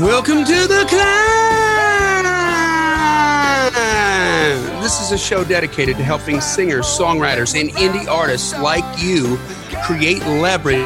Welcome to the climb. This is a show dedicated to helping singers, songwriters, and indie artists like you create leverage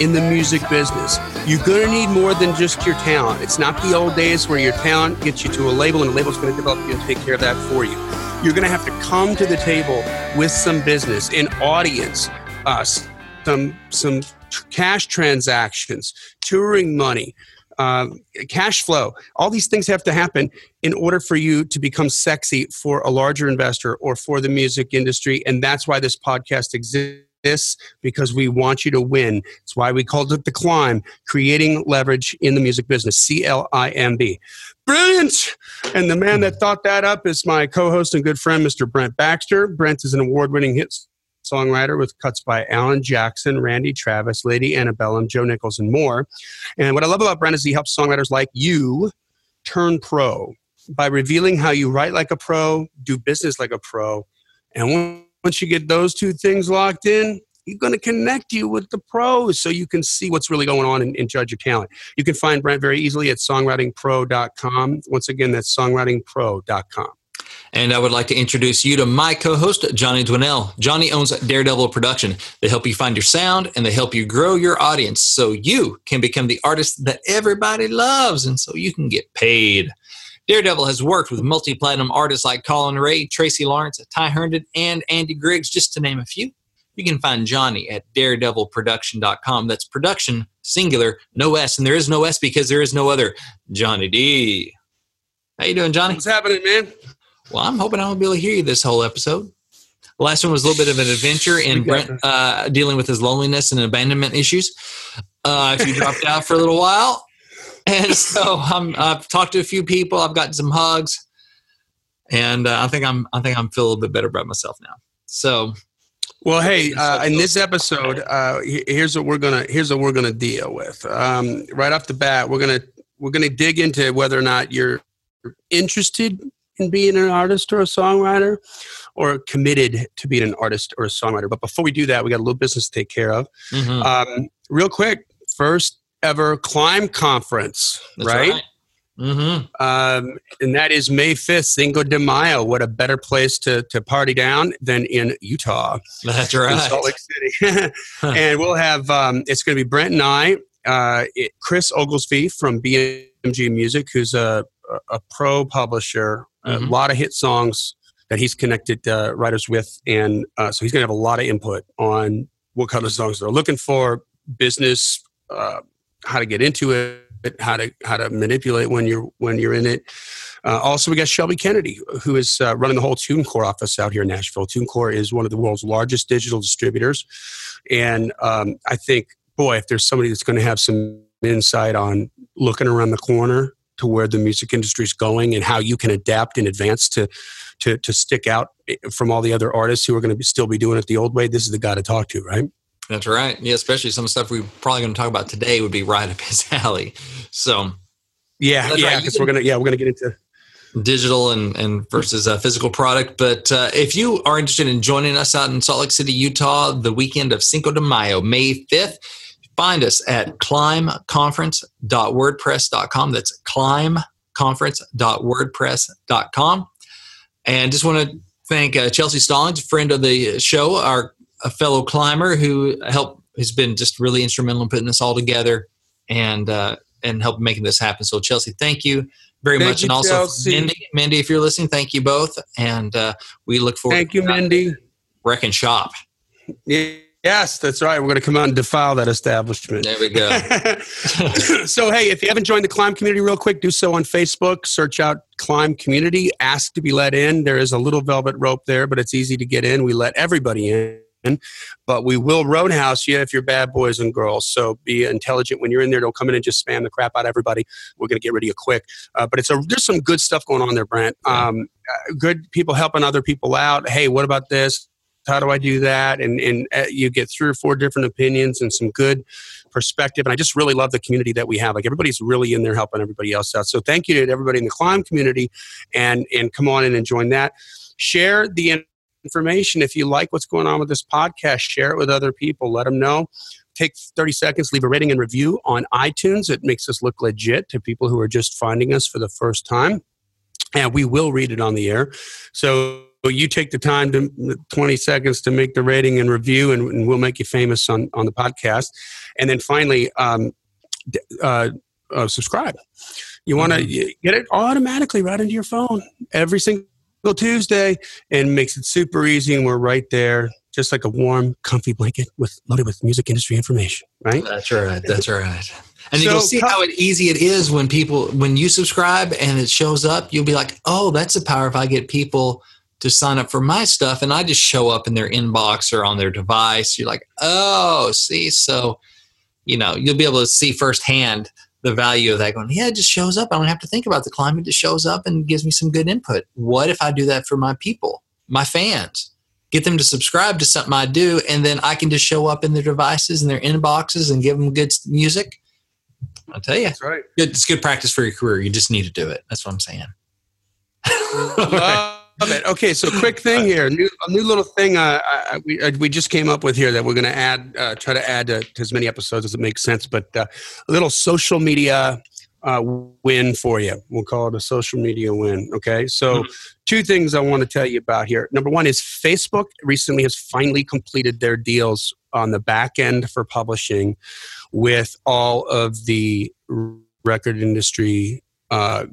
in the music business. You're going to need more than just your talent. It's not the old days where your talent gets you to a label and the label's going to develop you and take care of that for you. You're going to have to come to the table with some business, an audience, uh, some some cash transactions, touring money, um, cash flow. All these things have to happen in order for you to become sexy for a larger investor or for the music industry. And that's why this podcast exists because we want you to win. It's why we called it The Climb, creating leverage in the music business, C L I M B. Brilliant! And the man that thought that up is my co host and good friend, Mr. Brent Baxter. Brent is an award winning hit songwriter with cuts by Alan Jackson, Randy Travis, Lady Antebellum, Joe Nichols, and more. And what I love about Brent is he helps songwriters like you turn pro by revealing how you write like a pro, do business like a pro. And once you get those two things locked in, he's going to connect you with the pros so you can see what's really going on and, and, judge your talent. You can find Brent very easily at songwritingpro.com. Once again, that's songwritingpro.com. And I would like to introduce you to my co host, Johnny Dwinell. Johnny owns Daredevil Production. They help you find your sound and they help you grow your audience so you can become the artist that everybody loves and so you can get paid. Daredevil has worked with multi platinum artists like Collin Raye, Tracy Lawrence, Ty Herndon, and Andy Griggs, just to name a few. You can find Johnny at daredevilproduction.com. That's production, singular, no S. And there is no S because there is no other Johnny D. How you doing, Johnny? What's happening, man? Well, I'm hoping I'll be able to hear you this whole episode. The last one was a little bit of an adventure in Brent uh, dealing with his loneliness and abandonment issues. Uh, if you dropped out for a little while, and so I'm, I've talked to a few people. I've gotten some hugs, and uh, I think I'm I think I'm feeling a little bit better about myself now. So, well, hey, uh, in this episode, uh, here's what we're gonna here's what we're gonna deal with. Um, right off the bat, we're gonna we're gonna dig into whether or not you're interested in being an artist or a songwriter or committed to being an artist or a songwriter. But before we do that, we got a little business to take care of. Mm-hmm. Um, real quick, first ever Climb Conference, That's right? right. Mm-hmm. Um, and that is May 5th, Cinco de Mayo. What a better place to, to party down than in Utah. That's right. Salt Lake City. and we'll have, um, it's going to be Brent and I, uh, it, Chris Oglesby from BMG Music, who's a, a pro publisher mm-hmm. a lot of hit songs that he's connected uh, writers with, and uh, so he's going to have a lot of input on what kind of songs they're looking for, business, uh, how to get into it, how to how to manipulate when you're when you're in it. Uh, also, we got Shelby Kennedy, who is uh, running the whole TuneCore office out here in Nashville. TuneCore is one of the world's largest digital distributors, and um, I think, boy, if there's somebody that's going to have some insight on looking around the corner to where the music industry is going and how you can adapt in advance to to to stick out from all the other artists who are going to be, still be doing it the old way. This is the guy to talk to, right? That's right. Yeah, especially some stuff we're probably going to talk about today would be right up his alley. So, yeah, yeah, because right. we're gonna yeah we're gonna get into digital and, and versus a physical product. But uh, if you are interested in joining us out in Salt Lake City, Utah, the weekend of Cinco de Mayo, May 5th, Find us at climbconference.wordpress.com. That's climbconference.wordpress.com. And just want to thank uh, Chelsea Stallings, friend of the show, our a fellow climber who helped, has been just really instrumental in putting this all together and uh, and help making this happen. So Chelsea, thank you very thank much, you, and also Chelsea. Mindy, Mindy, if you're listening, thank you both, and uh, we look forward. Thank you, Mindy. Wreck and shop. Yeah. Yes, that's right. We're going to come out and defile that establishment. There we go. so, hey, if you haven't joined the Climb community, real quick, do so on Facebook. Search out Climb community. Ask to be let in. There is a little velvet rope there, but it's easy to get in. We let everybody in, but we will roadhouse you if you're bad boys and girls. So be intelligent when you're in there. Don't come in and just spam the crap out of everybody. We're going to get rid of you quick. Uh, but it's a, there's some good stuff going on there, Brent. Um, uh, good people helping other people out. Hey, what about this? How do I do that? And, and uh, you get three or four different opinions and some good perspective. And I just really love the community that we have. Like everybody's really in there helping everybody else out. So thank you to everybody in the climb community and, and come on in and join that. Share the information. If you like what's going on with this podcast, share it with other people. Let them know. take 30 seconds, leave a rating and review on iTunes. It makes us look legit to people who are just finding us for the first time. And we will read it on the air. So you take the time to 20 seconds to make the rating and review, and, and we'll make you famous on, on the podcast. And then finally, um, uh, uh, subscribe. You want to mm-hmm. get it automatically right into your phone every single Tuesday and makes it super easy. And we're right there, just like a warm, comfy blanket with loaded with music industry information. Right? That's right. That's right. And so, you'll see how easy it is when people when you subscribe and it shows up. You'll be like, "Oh, that's the power if I get people." To sign up for my stuff and I just show up in their inbox or on their device. You're like, oh, see, so you know, you'll be able to see firsthand the value of that going, yeah, it just shows up. I don't have to think about the climate. It just shows up and gives me some good input. What if I do that for my people, my fans? Get them to subscribe to something I do, and then I can just show up in their devices and their inboxes and give them good music. I'll tell you, that's right. It's good practice for your career. You just need to do it. That's what I'm saying. Love it. Okay, so quick thing here, new a new little thing uh, I, we uh, we just came up with here that we're going to add, uh, try to add to, to, as many episodes as it makes sense. But uh, a little social media uh, win for you. We'll call it a social media win. Okay, so mm-hmm. two things I want to tell you about here. Number one is Facebook recently has finally completed their deals on the back end for publishing with all of the record industry uh,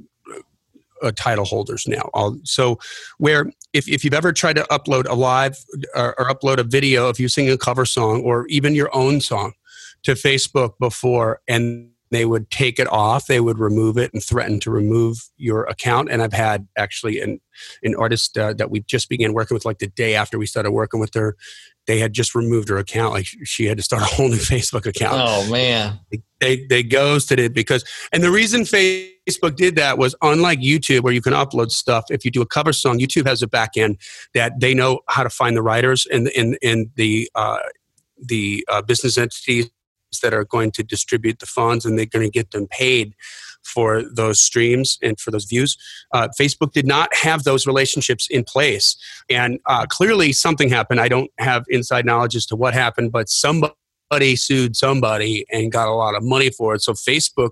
uh, title holders now. I'll, so, where if, if you've ever tried to upload a live or, or upload a video of you singing a cover song or even your own song to Facebook before, and they would take it off, they would remove it and threaten to remove your account. And I've had actually an an artist uh, that we just began working with, like the day after we started working with her, they had just removed her account. Like she had to start a whole new Facebook account. Oh man, they they ghosted it because, and the reason Facebook did that was unlike YouTube, where you can upload stuff. If you do a cover song, YouTube has a back end that they know how to find the writers and and and the uh, the uh, business entities that are going to distribute the funds, and they're going to get them paid for those streams and for those views. Uh, Facebook did not have those relationships in place. And uh, clearly something happened. I don't have inside knowledge as to what happened, but somebody sued somebody and got a lot of money for it. So Facebook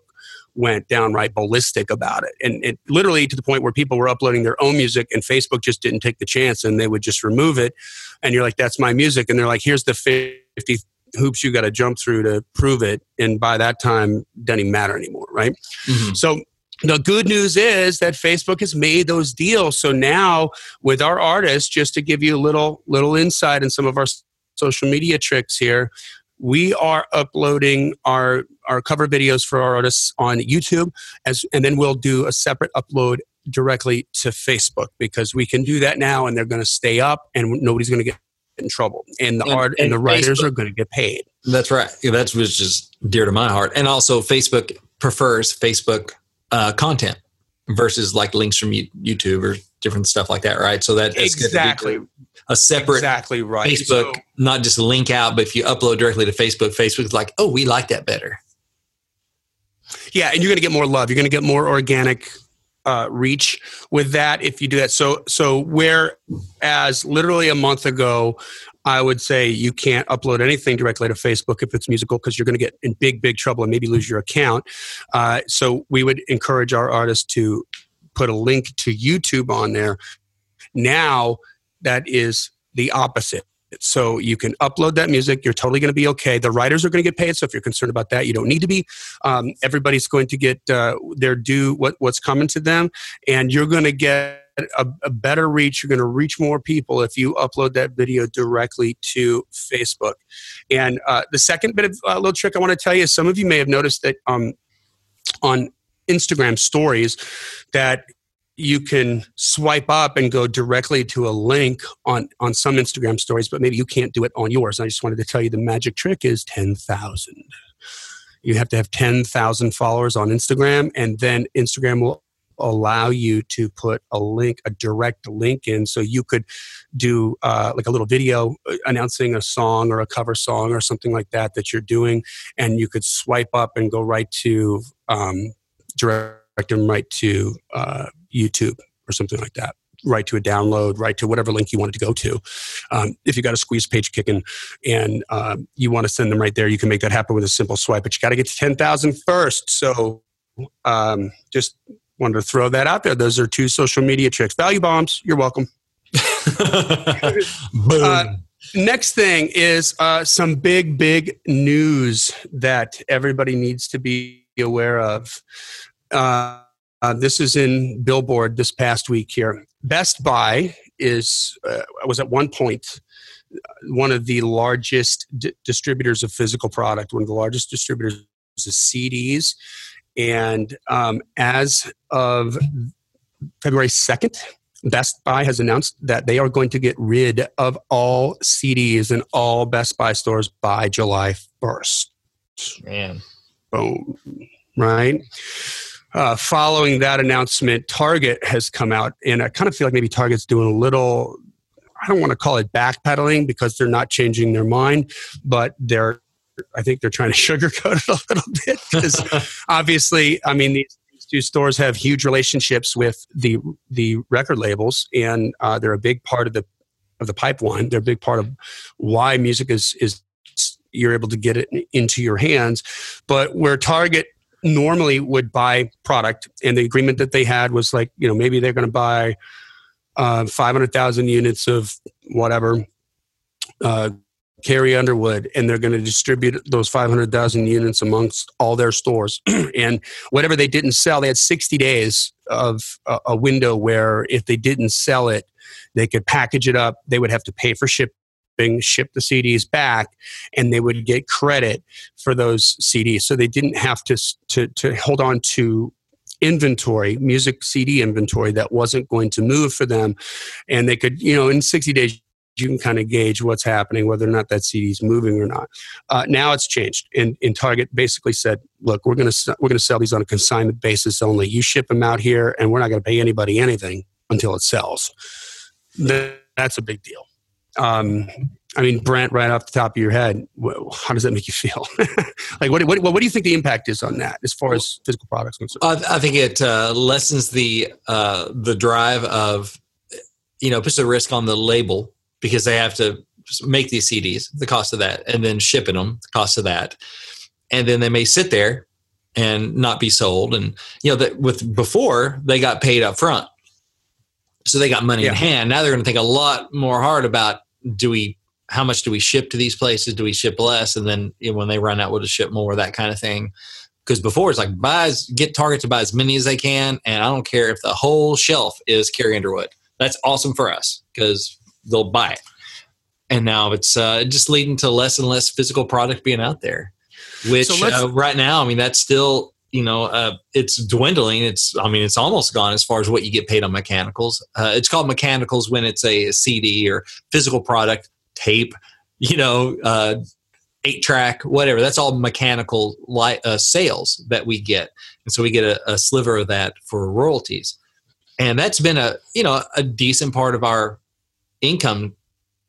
went downright ballistic about it. And it literally to the point where people were uploading their own music and Facebook just didn't take the chance and they would just remove it. And you're like, that's my music. And they're like, here's the 50 hoops you got to jump through to prove it. And by that time, doesn't even matter anymore, right? Mm-hmm. So the good news is that Facebook has made those deals. So now with our artists, just to give you a little little insight in some of our social media tricks here, we are uploading our our cover videos for our artists on YouTube as and then we'll do a separate upload directly to Facebook because we can do that now and they're going to stay up and nobody's going to get in trouble, and the and, art and, and the writers Facebook, are going to get paid. That's right. Yeah, that's was just dear to my heart. And also, Facebook prefers Facebook uh, content versus like links from YouTube or different stuff like that, right? So that exactly a separate exactly right Facebook, so, not just link out, but if you upload directly to Facebook, Facebook's like, oh, we like that better. Yeah, and you're going to get more love. You're going to get more organic uh, reach with that if you do that. So so whereas literally a month ago, I would say you can't upload anything directly to Facebook if it's musical because you're going to get in big big trouble and maybe lose your account. Uh, so we would encourage our artists to put a link to YouTube on there. Now that is the opposite. So you can upload that music. You're totally going to be okay. The writers are going to get paid. So if you're concerned about that, you don't need to be. Um, everybody's going to get uh, their due what, what's coming to them, and you're going to get a, a, better reach. You're going to reach more people if you upload that video directly to Facebook. And uh, the second bit of uh, little trick I want to tell you, is some of you may have noticed that um, on Instagram stories that you can swipe up and go directly to a link on on some Instagram stories, but maybe you can't do it on yours. I just wanted to tell you the magic trick is ten thousand. You have to have ten thousand followers on Instagram, and then Instagram will allow you to put a link, a direct link in, so you could do uh, like a little video uh, announcing a song or a cover song or something like that that you're doing, and you could swipe up and go right to um, direct them right to uh, YouTube or something like that. right to a download, right to whatever link you want it to go to. Um, if you got a squeeze page kicking and uh, you want to send them right there, you can make that happen with a simple swipe. But you got to get to 10,000 first. So um, just wanted to throw that out there. Those are two social media tricks. Value bombs. You're welcome. Boom. Uh, next thing is uh, some big, big news that everybody needs to be aware of. Uh, uh, this is in Billboard this past week here. Best Buy is uh, was at one point uh, one of the largest d- distributors of physical product, one of the largest distributors of CDs, and um, as of February second, Best Buy has announced that they are going to get rid of all CDs in all Best Buy stores by July 1st. Man. Boom. Right? Uh, following that announcement, Target has come out, and I kind of feel like maybe Target's doing a little, I don't want to call it backpedaling because they're not changing their mind, but they're, I think they're trying to sugarcoat it a little bit because obviously, I mean, these two stores have huge relationships with the the record labels, and uh, they're a big part of the of the pipeline. They're a big part of why music is is you're able to get it into your hands. But where Target normally would buy product, and the agreement that they had was like, you know, maybe they're going to buy uh, 500,000 units of whatever. Uh, Carrie Underwood, and they're going to distribute those 500,000 units amongst all their stores. and whatever they didn't sell, they had 60 days of a, a, window where if they didn't sell it, they could package it up. They would have to pay for shipping, ship the CDs back, and they would get credit for those CDs. So they didn't have to, to, to hold on to inventory, music CD inventory that wasn't going to move for them. And they could, you know, in 60 days, you can kind of gauge what's happening, whether or not that CD is moving or not. Uh, now it's changed, and, and Target basically said, "Look, we're going to we're going to sell these on a consignment basis only. You ship them out here, and we're not going to pay anybody anything until it sells." That's a big deal. Um, I mean, Brent, right off the top of your head, how does that make you feel? like, what, what, what, do you think the impact is on that as far as physical products? I, I think it uh, lessens the uh, the drive of, you know, puts the risk on the label because they have to make these CDs, the cost of that, and then shipping them, the cost of that, and then they may sit there and not be sold. And you know that with before they got paid up front, so they got money yeah. in hand. Now they're going to think a lot more hard about do we how much do we ship to these places? Do we ship less? And then you know, when they run out, we'll just ship more, that kind of thing. Because before it's like buy as, get Target to buy as many as they can, and I don't care if the whole shelf is Carrie Underwood. That's awesome for us because they'll buy it. And now it's uh, just leading to less and less physical product being out there, which so uh, right now, I mean, that's still you know uh, it's dwindling. It's i mean it's almost gone as far as what you get paid on mechanicals. Uh, it's called mechanicals when it's a, a, cd or physical product tape you know uh, eight track whatever. That's all mechanical li- uh, sales that we get. And so we get a, a, sliver of that for royalties. And that's been a you know a decent part of our income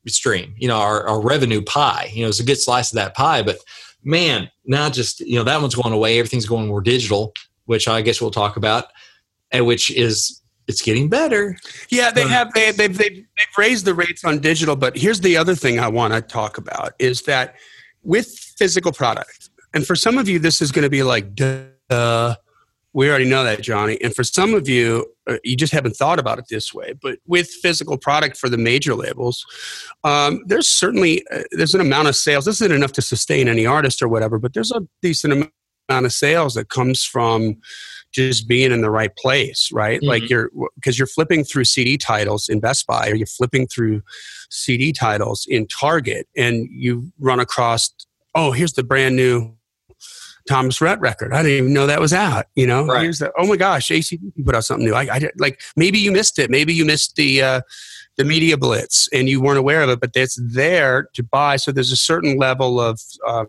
stream, you know, our, our revenue pie. You know, it's a good slice of that pie, but man, now just, you know, that one's going away. Everything's going more digital, which I guess we'll talk about, and which is it's getting better. Yeah, they have they, they've, they've, they've raised the rates on digital, but here's the other thing I want to talk about is that with physical product, and for some of you, this is going to be like, duh, we already know that, Johnny. And for some of you, uh, you just haven't thought about it this way. But with physical product for the major labels, um, there's certainly uh, there's an amount of sales. This isn't enough to sustain any artist or whatever, but there's a decent amount of sales that comes from just being in the right place, right? Mm-hmm. Like you're because you're flipping through CD titles in Best Buy, or you're flipping through CD titles in Target, and you run across, oh, here's the brand new Thomas Rhett record. I didn't even know that was out. You know, right. here's the oh my gosh, ACDC put out something new. I, I like maybe you missed it. Maybe you missed the uh, the media blitz and you weren't aware of it, but it's there to buy. So there's a certain level of uh,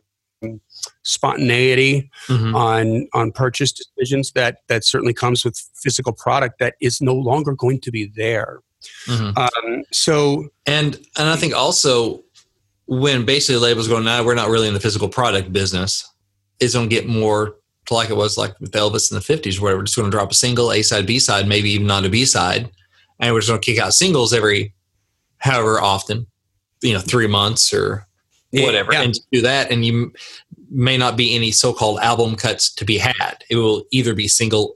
spontaneity mm-hmm. on on purchase decisions that that certainly comes with physical product that is no longer going to be there. Mm-hmm. Um, so and and I think also when basically labels go, now we're not really in the physical product business is going to get more like it was like with Elvis in the 50s, where we're just going to drop a single, A side, B side, maybe even not a B side. and we're just going to kick out singles every however often, you know, three months or whatever, yeah. and do that. And you may not be any so-called album cuts to be had. It will either be single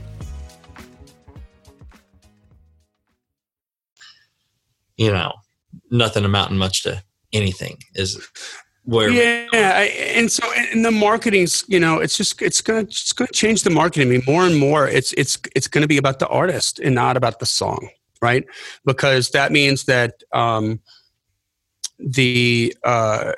You know, nothing amounting much to anything is where yeah I, and so in the marketing's you know it's just it's gonna it's gonna change the marketing. I mean more and more it's it's it's gonna be about the artist and not about the song right? Because that means that um the uh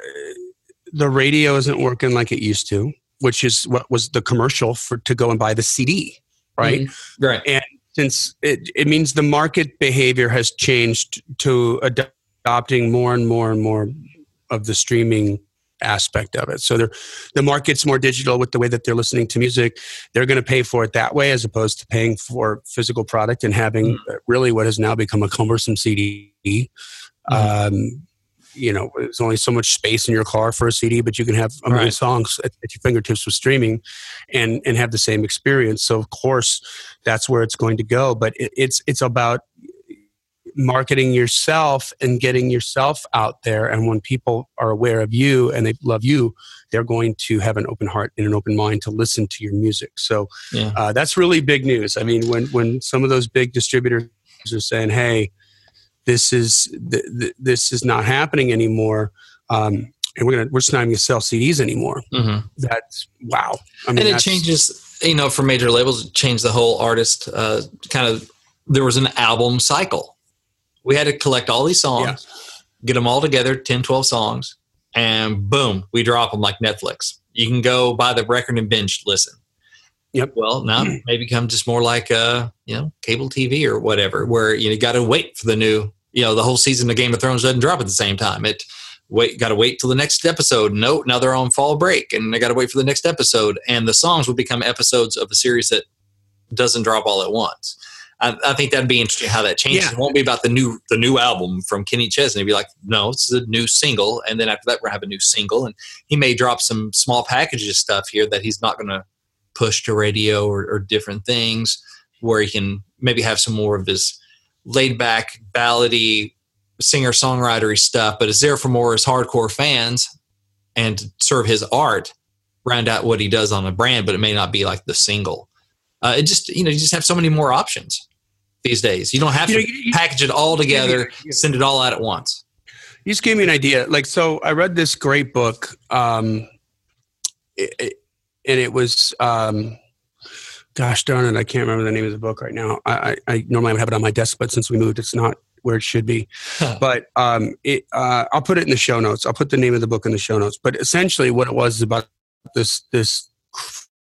the radio isn't working like it used to which is what was the commercial for to go and buy the cd right? Mm-hmm. right. And since it, it means the market behavior has changed to adopting more and more and more of the streaming aspect of it. So the market's more digital with the way that they're listening to music. They're going to pay for it that way as opposed to paying for physical product and having mm. really what has now become a cumbersome CD. Mm. Um, you know, there's only so much space in your car for a CD, but you can have a million right. songs at, at, your fingertips with streaming, and and have the same experience. So of course, that's where it's going to go. But it, it's it's about marketing yourself and getting yourself out there. And when people are aware of you and they love you, they're going to have an open heart and an open mind to listen to your music. So yeah. uh, that's really big news. I mean, when when some of those big distributors are saying, "Hey," this is th- th- this is not happening anymore. Um, and we're gonna we're just not even gonna sell CDs anymore. Mm-hmm. That's wow. I mean, and it changes, you know, for major labels, it changed the whole artist uh, kind of. There was an album cycle. We had to collect all these songs, yeah. get them all together, 10, 12 songs, and boom, we drop them like Netflix. You can go buy the record and binge listen. Yep. Well, now maybe become just more like uh, you know, cable TV or whatever, where you got to wait for the new, you know, the whole season of Game of Thrones doesn't drop at the same time. It wait, got to wait till the next episode. No, now they're on fall break, and they got to wait for the next episode. And the songs will become episodes of a series that doesn't drop all at once. I, I think that'd be interesting how that changes. Yeah. It won't be about the new the new album from Kenny Chesney. It'd be like, no, it's a new single, and then after that, we're gonna have a new single, and he may drop some small packages stuff here that he's not going to push to radio or, or different things where he can maybe have some more of his laid back ballady singer songwritery stuff, but it's there for more as hardcore fans and to serve his art, round out what he does on a brand, but it may not be like the single. Uh, it just you know you just have so many more options these days. You don't have to you package it all together, yeah. send it all out at once. You just gave me an idea. Like so, I read this great book. Um, it, and it was um, gosh darn it, I can't remember the name of the book right now. I, I, I normally have it on my desk, but since we moved, it's not where it should be. Huh. But um, it, uh, I'll put it in the show notes. I'll put the name of the book in the show notes. But essentially, what it was is about this this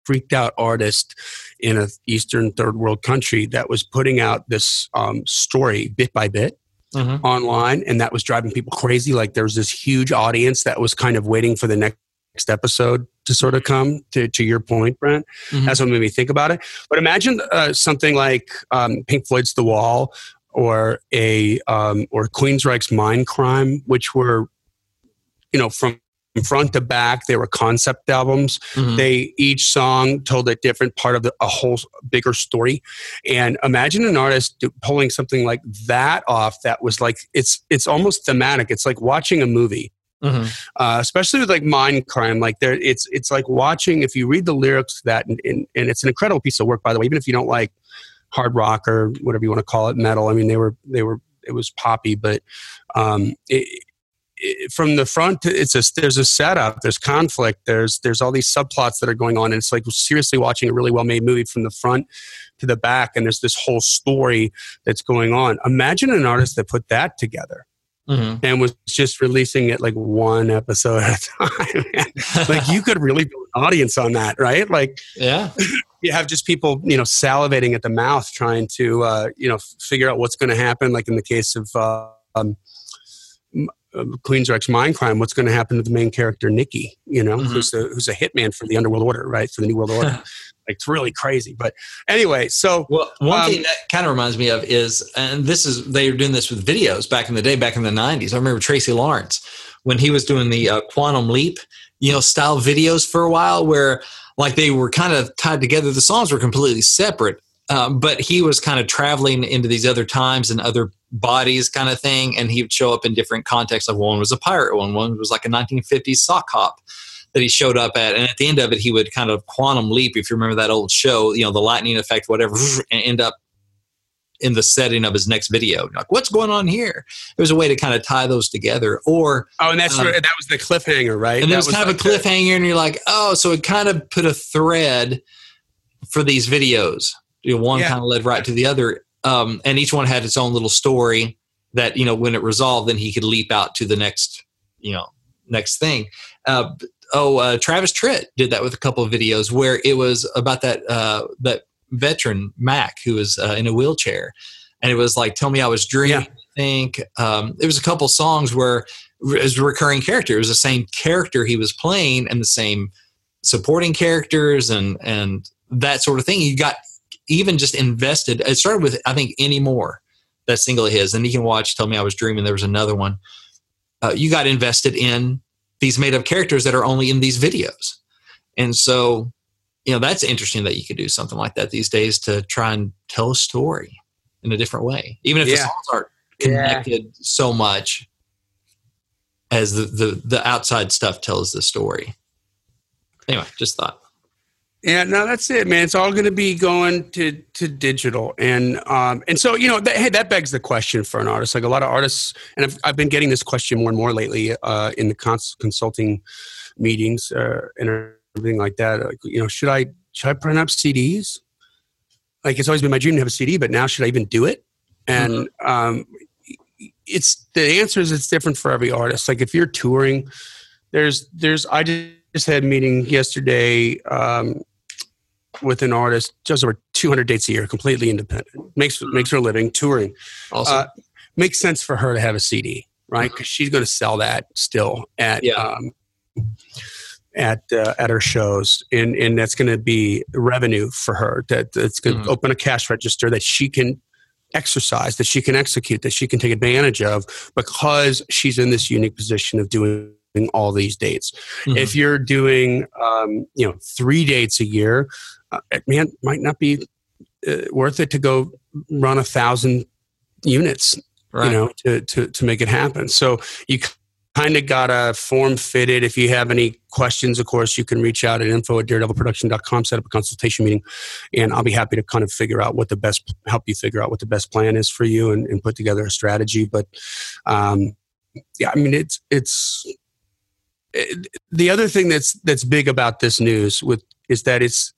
freaked out artist in a eastern third world country that was putting out this um, story bit by bit. Mm-hmm. online and that was driving people crazy like there was this huge audience that was kind of waiting for the next next episode to sort of come to, to your point brent mm-hmm. that's what made me think about it. But imagine uh, something like um, pink floyd's the wall or a um, or queensryche's Mindcrime, which were you know from front to back they were concept albums. Mm-hmm. they each song told a different part of the, a whole bigger story. And imagine an artist pulling something like that off that was like it's it's almost thematic. It's like watching a movie mm-hmm. uh, especially with like mindcrime like there it's it's like watching if you read the lyrics to that and, and, and it's an incredible piece of work by the way even if you don't like hard rock or whatever you want to call it metal i mean they were they were it was poppy but um, it, from the front it's a there's a setup there's conflict there's there's all these subplots that are going on and it's like seriously watching a really well made movie from the front to the back and there's this whole story that's going on imagine an artist that put that together mm-hmm. and was just releasing it like one episode at a time like you could really build an audience on that right like yeah you have just people you know salivating at the mouth trying to uh, you know figure out what's going to happen like in the case of uh, um, Queensryche's Mindcrime, what's going to happen to the main character, Nikki, you know, mm-hmm. who's, a, who's a hitman for the Underworld Order, right? For the New World Order. it's really crazy. But anyway, so. Well, one um, thing that kind of reminds me of is, and this is, they were doing this with videos back in the day, back in the 90s. I remember Tracy Lawrence when he was doing the uh, Quantum Leap, you know, style videos for a while where like they were kind of tied together. The songs were completely separate. Um, but he was kind of traveling into these other times and other bodies kind of thing and he would show up in different contexts like one was a pirate one one was like a 1950s sock hop that he showed up at and at the end of it he would kind of quantum leap if you remember that old show you know the lightning effect whatever and end up in the setting of his next video. Like what's going on here? It was a way to kind of tie those together or oh and that's um, that was the cliffhanger right? and that was, was kind like of a cliffhanger and you're like oh so it kind of put a thread for these videos. You know, one yeah. kind of led right to the other um, and each one had its own little story that you know when it resolved then he could leap out to the next you know next thing. Uh, oh uh, travis tritt did that with a couple of videos where it was about that uh, that veteran mac who was uh, in a wheelchair and it was like tell me i was dreaming yeah. i think um, there was a couple songs where it was a recurring character it was the same character he was playing and the same supporting characters and and that sort of thing you got even just invested. It started with I think anymore that single of his, and you can watch. Tell me I was dreaming. There was another one. Uh, you got invested in these made up characters that are only in these videos, and so you know that's interesting that you could do something like that these days to try and tell a story in a different way, even if yeah. the songs aren't connected yeah. so much as the, the the outside stuff tells the story. Anyway, just thought. Yeah, no, that's it, man. It's all going to be going to to digital, and um, and so you know, that, hey, that begs the question for an artist. Like a lot of artists, and I've I've been getting this question more and more lately uh, in the cons- consulting meetings uh, and everything like that. Like, you know, should I should I print up CDs? Like it's always been my dream to have a CD, but now should I even do it? And mm-hmm. um, it's the answer is it's different for every artist. Like if you're touring, there's there's I just had a meeting yesterday. Um, with an artist, just over 200 dates a year, completely independent. Makes makes her a living touring. Awesome. Uh, makes sense for her to have a CD, right? Because she's going to sell that still at yeah. um, at uh, at her shows, and and that's going to be revenue for her. That that's going to mm-hmm. open a cash register that she can exercise, that she can execute, that she can take advantage of because she's in this unique position of doing all these dates. Mm-hmm. If you're doing, um, you know, three dates a year, uh, man, might not be uh, worth it to go run a thousand units, right. you know, to, to, to make it happen. So you kind of got a form fitted. If you have any questions, of course, you can reach out at info at daredevilproduction.com, set up a consultation meeting, and I'll be happy to kind of figure out what the best, help you figure out what the best plan is for you and, and put together a strategy. But, um, yeah, I mean, it's, it's, it, the other thing that's, that's big about this news with, is that it's,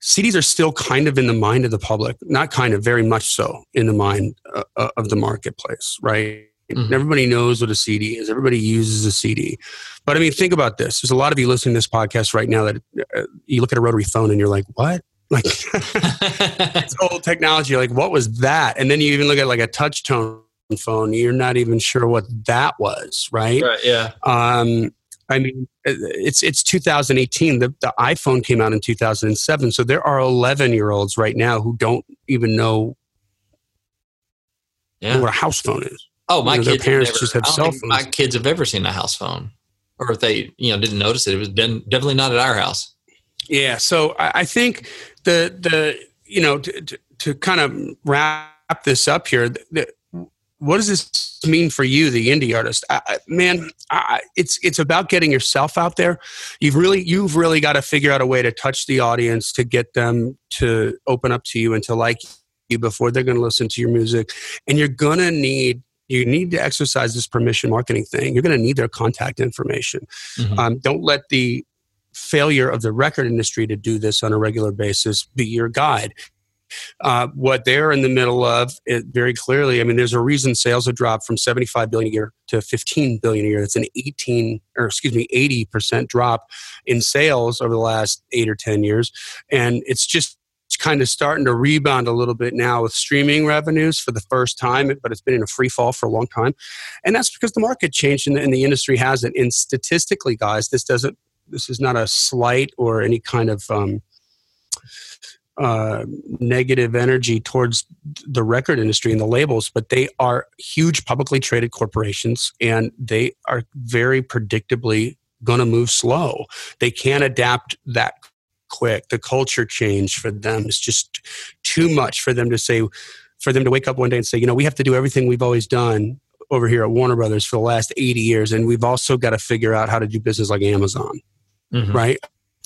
CDs are still kind of in the mind of the public, not kind of, very much so in the mind uh, uh of the marketplace, right? Mm-hmm. Everybody knows what a CD is. Everybody uses a CD. But I mean, think about this. There's a lot of you listening to this podcast right now that uh, you look at a rotary phone and you're like, what? Like, it's old technology. Like, what was that? And then you even look at like a touch tone phone. You're not even sure what that was, right? Right. Yeah. Um, I mean, uh, it's it's 2018. The, the iPhone came out in 2007. So there are 11 year olds right now who don't even know Yeah. what a house phone is. Oh, my You know, their kids parents never, just have cell think My kids have ever seen a house phone, or if they, you know, didn't notice it, it was den- definitely not at our house. Yeah. So I, I think the the you know to, to, to kind of wrap this up here. The, what does this mean for you, the indie artist? I, man, I, it's it's about getting yourself out there. You've really you've really got to figure out a way to touch the audience to get them to open up to you and to like you before they're going to listen to your music. And you're going to need you need to exercise this permission marketing thing. You're going to need their contact information. Mhm. Um, don't let the failure of the record industry to do this on a regular basis be your guide. Uh, what they're in the middle of, it very clearly, I mean, there's a reason sales have dropped from 75 billion a year to 15 billion a year. That's an 18, or excuse me, 80% drop in sales over the last eight or 10 years. And it's just kind of starting to rebound a little bit now with streaming revenues for the first time, but it's been in a free fall for a long time. And that's because the market changed and the, and the industry hasn't. And statistically, guys, this doesn't this is not a slight or any kind of um, uh, negative energy towards the record industry and the labels, but they are huge publicly traded corporations and they are very predictably going to move slow. They can't adapt that quick. The culture change for them is just too much for them to say, for them to wake up one day and say, you know, we have to do everything we've always done over here at Warner Brothers for the last 80 years, and we've also got to figure out how to do business like Amazon Mhm. right?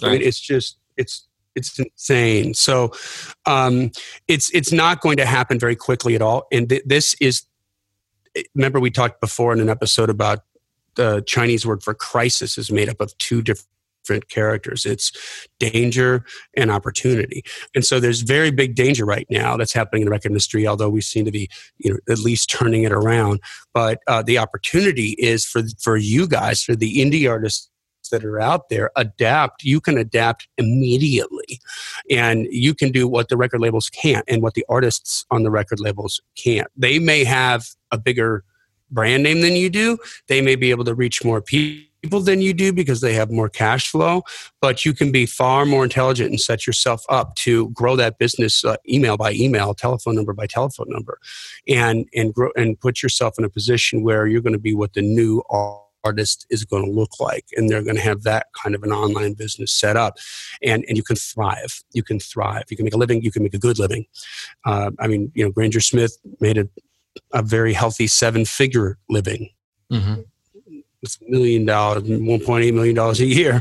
I mean, it's just it's it's insane. So um, it's it's not going to happen very quickly at all. And th- this is remember we talked before in an episode about the Chinese word for crisis is made up of two different characters. It's danger and opportunity. And so there's very big danger right now that's happening in the record industry, although we seem to be, you know, at least turning it around. But uh, the opportunity is for for you guys, for the indie artists that are out there adapt you can adapt immediately. And you can do what the record labels can't and what the artists on the record labels can't. They may have a bigger brand name than you do. They may be able to reach more people than you do because they have more cash flow but you can be far more intelligent and set yourself up to grow that business uh, email by email telephone number by telephone number and and grow and put yourself in a position where you're going to be what the new artist is going to look like and they're going to have that kind of an online business set up and and you can thrive you can thrive you can make a living you can make a good living uh, i mean you know granger smith made a, a very healthy seven figure living Mhm. it's million dollars, one point eight million dollars a year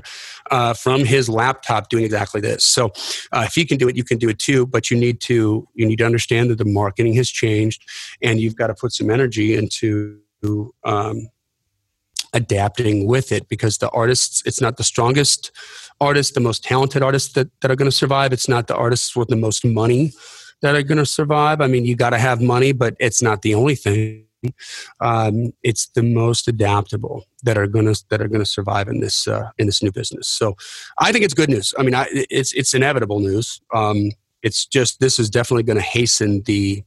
uh, from his laptop doing exactly this. So uh, if he can do it, you can do it too. But you need to you need to understand that the marketing has changed, and you've got to put some energy into um, adapting with it because the artists it's not the strongest artists the most talented artists that, that are going to survive. It's not the artists with the most money that are going to survive. I mean you got to have money but it's not the only thing. Um, it's the most adaptable that are going to that are going to survive in this uh, in this new business. So i think it's good news. I mean I, it's it's inevitable news. Um, it's just this is definitely going to hasten the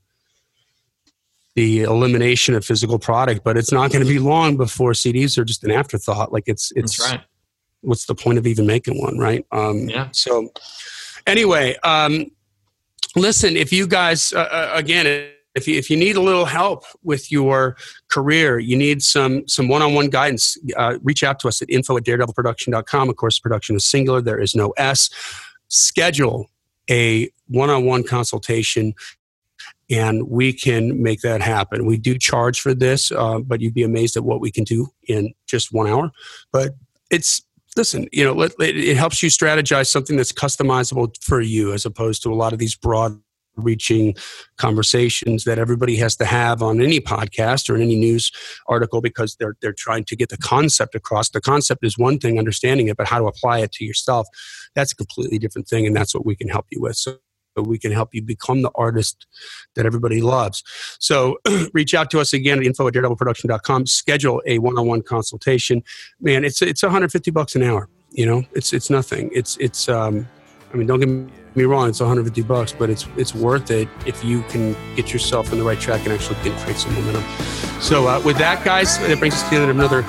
the elimination of physical product, but it's not going to be long before CDs are just an afterthought. Like it's it's That's right. what's the point of even making one, right? Um, Yeah. So anyway, um, listen, if you guys uh, uh, again. If you, if you need a little help with your career, you need some some one-on-one guidance, uh, reach out to us at info at daredevilproduction.com. Of course, production is singular. There is no S. Schedule a one-on-one consultation and we can make that happen. We do charge for this, uh, but you'd be amazed at what we can do in just one hour. But it's listen, you know, it, it helps you strategize something that's customizable for you, as opposed to a lot of these broad reaching conversations that everybody has to have on any podcast or in any news article because they're they're trying to get the concept across. The concept is one thing, understanding it, but how to apply it to yourself, that's a completely different thing, and that's what we can help you with. So we can help you become the artist that everybody loves. So reach out to us again at info at daredevilproduction.com. Schedule a one-on-one consultation. Man, it's it's 150 bucks an hour. You know, it's it's nothing. It's it's um, I mean, don't get me wrong, it's 150 bucks, but it's it's worth it if you can get yourself on the right track and actually create some momentum. So uh, with that, guys, that brings us to the end of another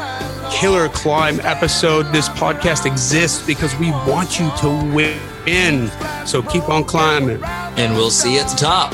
killer climb episode. This podcast exists because we want you to win. So keep on climbing. And we'll see you at the top.